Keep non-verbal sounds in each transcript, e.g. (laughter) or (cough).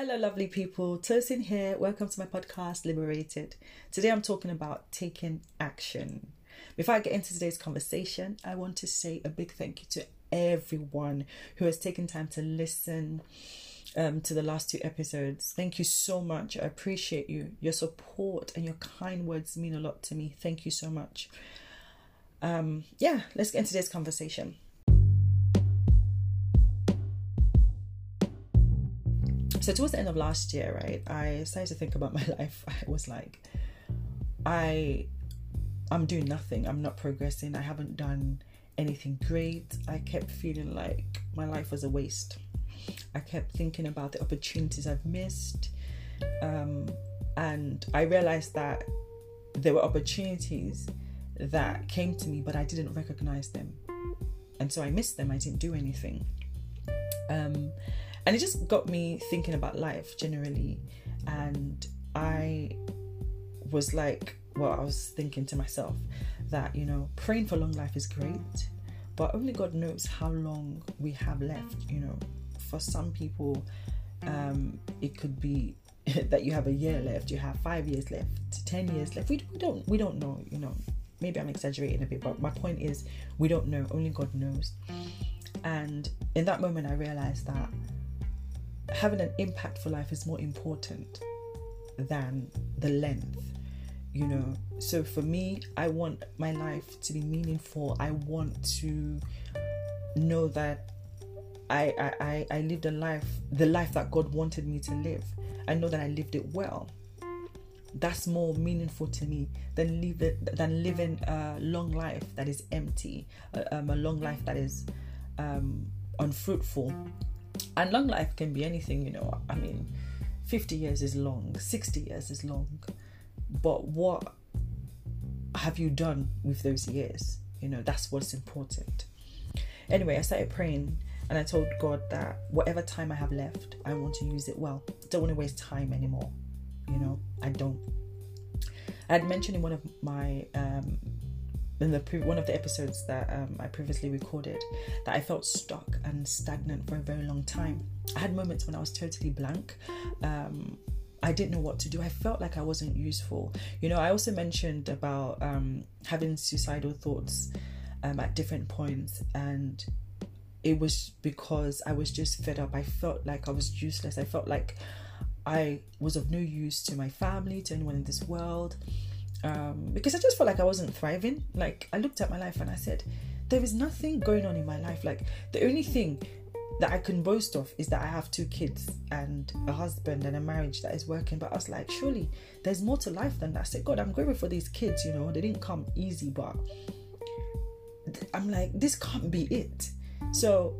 Hello, lovely people. Tosin here. Welcome to my podcast, Liberated. Today I'm talking about taking action. Before I get into today's conversation, I want to say a big thank you to everyone who has taken time to listen um, to the last two episodes. Thank you so much. I appreciate you. Your support and your kind words mean a lot to me. Thank you so much. Um, yeah, let's get into today's conversation. So towards the end of last year, right, I started to think about my (laughs) life. I was like, I, I'm doing nothing. I'm not progressing. I haven't done anything great. I kept feeling like my life was a waste. I kept thinking about the opportunities I've missed, um, and I realized that there were opportunities that came to me, but I didn't recognize them, and so I missed them. I didn't do anything. Um, and it just got me thinking about life generally. And i was like well i was thinking to myself that you know praying for long life is great but only god knows how long we have left you know. For some people um it could be (laughs) that you have a year left you have five years left ten years left. We, we don't we don't know you know. Maybe i'm exaggerating a bit but my point is we don't know. Only god knows. And in that moment i realized that having an impact for life is more important than the length you know? So for me i want my life to be meaningful. I want to know that I, I i lived a life the life that god wanted me to live. I know that i lived it well. That's more meaningful to me than live it, than living a long life that is empty um, a long life that is um, unfruitful and long life can be anything, you know. I mean, 50 years is long, 60 years is long. But what have you done with those years? You know, that's what's important. Anyway, I started praying and I told God that whatever time I have left, I want to use it well. Don't want to waste time anymore. You know, I don't. I had mentioned in one of my um, in the pre- one of the episodes that um, I previously recorded that I felt stuck and stagnant for a very long time. I had moments when I was totally blank. Um, I didn't know what to do. I felt like I wasn't useful. You know, I also mentioned about um, having suicidal thoughts um, at different points, and it was because I was just fed up. I felt like I was useless. I felt like I was of no use to my family, to anyone in this world um, because I just felt like I wasn't thriving. Like I looked at my life and I said, there is nothing going on in my life. Like the only thing that I can boast of is that I have two kids and a husband and a marriage that is working. But I was like, surely there's more to life than that. I said, God, I'm grateful for these kids. You know, they didn't come easy, but I'm like, this can't be it. So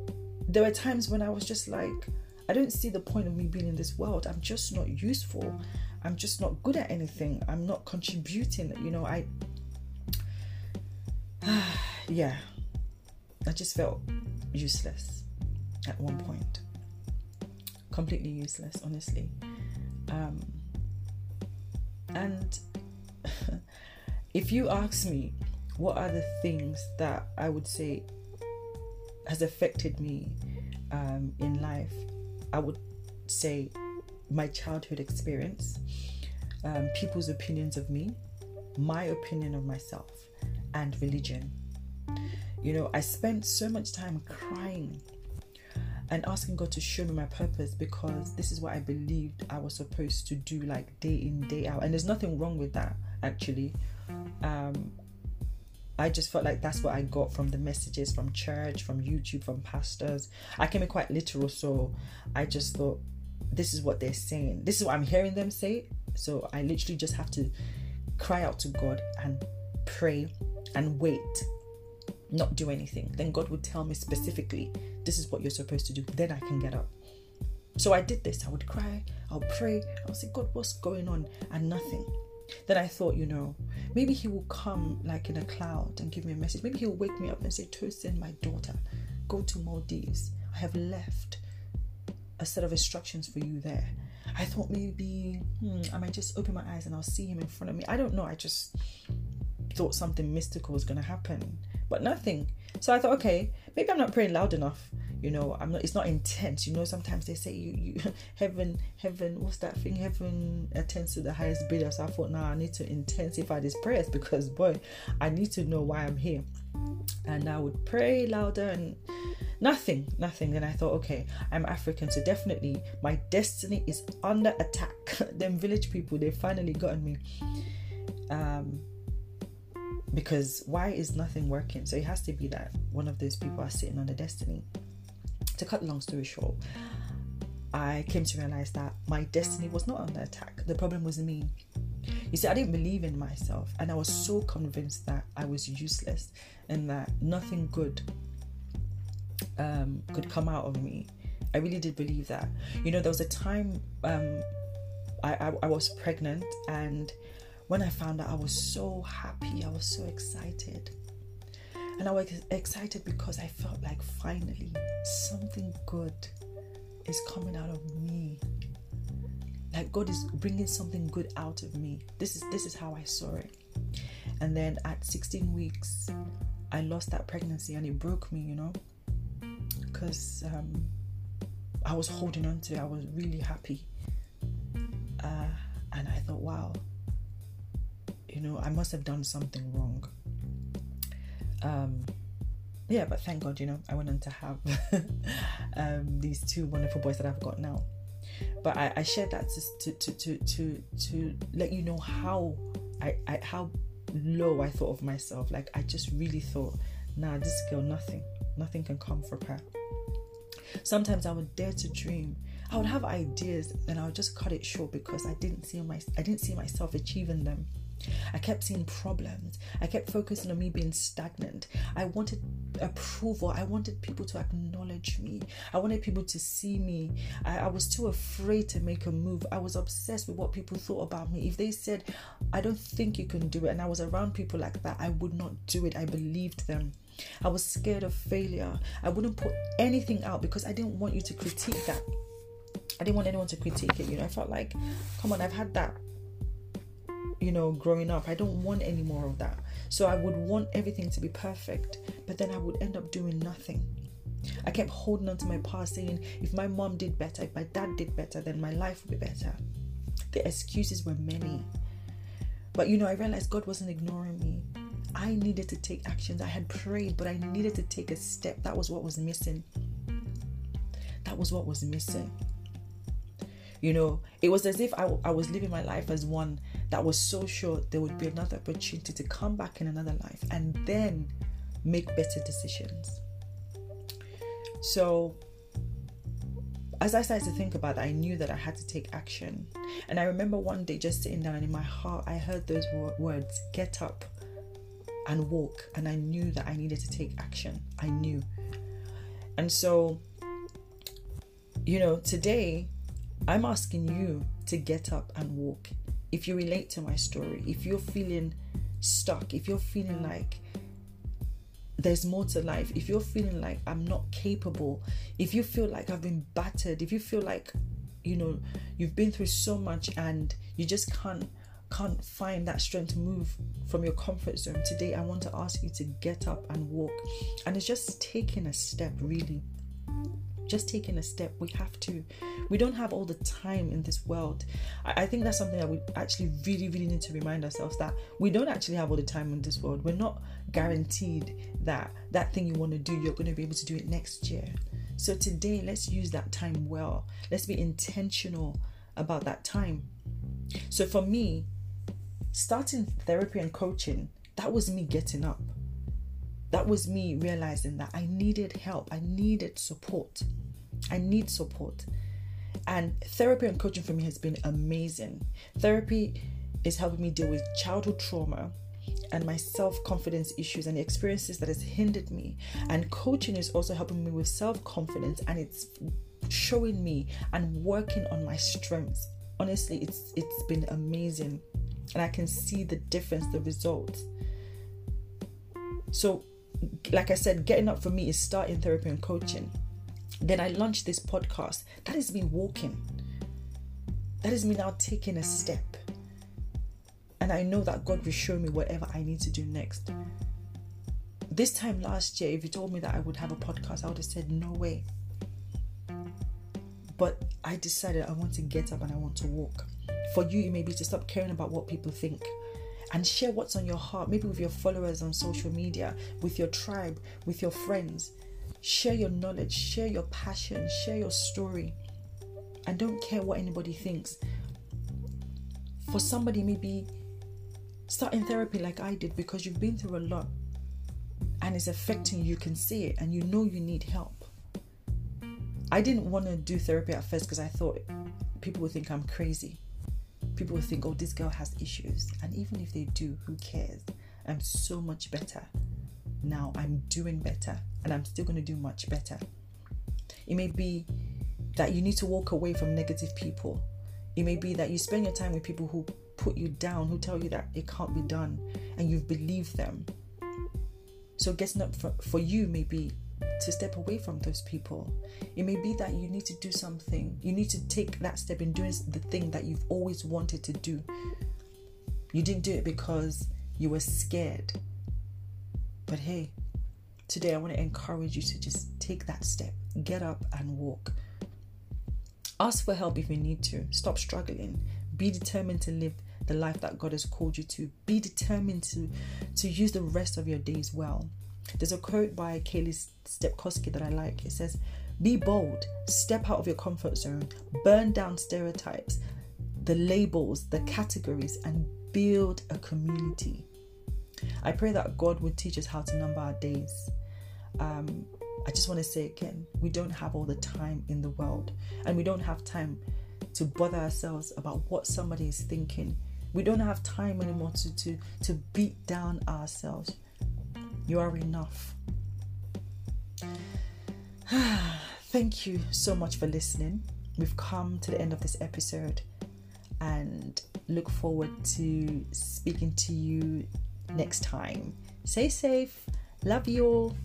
there were times when I was just like, I don't see the point of me being in this world. I'm just not useful. I'm just not good at anything. I'm not contributing. You know, I, (sighs) yeah, I just felt useless at one point. Completely useless, honestly. Um, and (laughs) if you ask me, what are the things that I would say has affected me um, in life? I would say my childhood experience, um, people's opinions of me, my opinion of myself, and religion. You know, I spent so much time crying and asking God to show me my purpose because this is what I believed I was supposed to do, like day in, day out. And there's nothing wrong with that, actually. Um, I just felt like that's what I got from the messages from church, from YouTube, from pastors. I can be quite literal, so I just thought this is what they're saying. This is what I'm hearing them say. So I literally just have to cry out to God and pray and wait, not do anything. Then God would tell me specifically, this is what you're supposed to do. Then I can get up. So I did this. I would cry, I'll pray, I'll say, God, what's going on? And nothing. Then I thought, you know, maybe he will come like in a cloud and give me a message. Maybe he'll wake me up and say, Tosin, my daughter, go to Maldives. I have left a set of instructions for you there. I thought maybe hmm, I might just open my eyes and I'll see him in front of me. I don't know. I just thought something mystical was going to happen, but nothing. So I thought, okay, maybe I'm not praying loud enough. you know i'm not it's not intense you know sometimes they say you, you (laughs) heaven heaven what's that thing heaven attends to the highest bidder so i thought now nah, i need to intensify these prayers because boy i need to know why i'm here and i would pray louder and nothing nothing. Then i thought okay i'm african so definitely my destiny is under attack. (laughs) Them village people they finally gotten me. Um because why is nothing working? So it has to be that one of those people are sitting on the destiny. To cut the long story short, I came to realize that my destiny was not under attack. The problem was me. You see, I didn't believe in myself, and I was so convinced that I was useless and that nothing good um, could come out of me. I really did believe that. You know, there was a time um, I, I, I was pregnant, and when I found out, I was so happy, I was so excited. And I was excited because I felt like finally something good is coming out of me. Like God is bringing something good out of me. This is this is how I saw it. And then at 16 weeks, I lost that pregnancy and it broke me, you know, because um, I was holding on to it. I was really happy. Uh, and I thought, wow, you know, I must have done something wrong um, yeah, but thank God, you know, I went on to have (laughs) um, these two wonderful boys that I've got now. But I, I shared that to, to, to, to, to let you know how I, I how low I thought of myself. Like I just really thought, nah, this girl, nothing, nothing can come from her. Sometimes I would dare to dream. I would have ideas and I would just cut it short because I didn't see my I didn't see myself achieving them. I kept seeing problems. I kept focusing on me being stagnant. I wanted approval. I wanted people to acknowledge me. I wanted people to see me. I, I, was too afraid to make a move. I was obsessed with what people thought about me. If they said, I don't think you can do it, and I was around people like that, I would not do it. I believed them. I was scared of failure. I wouldn't put anything out because I didn't want you to critique that. I didn't want anyone to critique it. You know, I felt like, come on, I've had that you know, growing up. I don't want any more of that. So I would want everything to be perfect, but then I would end up doing nothing. I kept holding on to my past, saying, if my mom did better, if my dad did better, then my life would be better. The excuses were many. But you know, I realized God wasn't ignoring me. I needed to take actions. I had prayed, but I needed to take a step. That was what was missing. That was what was missing. You know, it was as if I, I was living my life as one that was so sure there would be another opportunity to come back in another life and then make better decisions. So, as I started to think about it, I knew that I had to take action. And I remember one day just sitting down and in my heart, I heard those words get up and walk. And I knew that I needed to take action. I knew. And so, you know, today I'm asking you to get up and walk. If you relate to my story, if you're feeling stuck, if you're feeling like there's more to life, if you're feeling like I'm not capable, if you feel like I've been battered, if you feel like you know you've been through so much and you just can't can't find that strength to move from your comfort zone today i want to ask you to get up and walk and it's just taking a step really just taking a step. We have to. We don't have all the time in this world. I, I think that's something that we actually really, really need to remind ourselves that we don't actually have all the time in this world. We're not guaranteed that that thing you want to do, you're going to be able to do it next year. So today, let's use that time well. Let's be intentional about that time. So for me, starting therapy and coaching, that was me getting up that was me realizing that I needed help, I needed support. I need support. And therapy and coaching for me has been amazing. Therapy is helping me deal with childhood trauma and my self-confidence issues and the experiences that has hindered me. And coaching is also helping me with self-confidence and it's showing me and working on my strengths. Honestly, it's it's been amazing. And I can see the difference, the results. So like I said, getting up for me is starting therapy and coaching. Then I launched this podcast. That is me walking. That is me now taking a step. And I know that God will show me whatever I need to do next. This time last year, if you told me that I would have a podcast, I would have said, no way. But I decided I want to get up and I want to walk. For you, it may be to stop caring about what people think and share what's on your heart, maybe with your followers on social media, with your tribe, with your friends. Share your knowledge, share your passion, share your story, and don't care what anybody thinks. For somebody, maybe starting therapy like I did because you've been through a lot and it's affecting you, you can see it, and you know you need help. I didn't want to do therapy at first because I thought people would think I'm crazy people will think, oh, this girl has issues. And even if they do, who cares? I'm so much better. Now I'm doing better and I'm still going to do much better. It may be that you need to walk away from negative people. It may be that you spend your time with people who put you down, who tell you that it can't be done, and you've believed them. So, getting up for, for you may be to step away from those people. It may be that you need to do something. You need to take that step in doing the thing that you've always wanted to do. You didn't do it because you were scared. But hey, today I want to encourage you to just take that step. Get up and walk. Ask for help if you need to. Stop struggling. Be determined to live the life that God has called you to. Be determined to to use the rest of your days well. There's a quote by Kaylee Stepkowski that I like. It says, Be bold, step out of your comfort zone, burn down stereotypes, the labels, the categories, and build a community. I pray that God would teach us how to number our days. Um, I just want to say again, we don't have all the time in the world, and we don't have time to bother ourselves about what somebody is thinking. We don't have time anymore to, to, to beat down ourselves. You are enough. (sighs) Thank you so much for listening. We've come to the end of this episode and look forward to speaking to you next time. Stay safe. Love you all.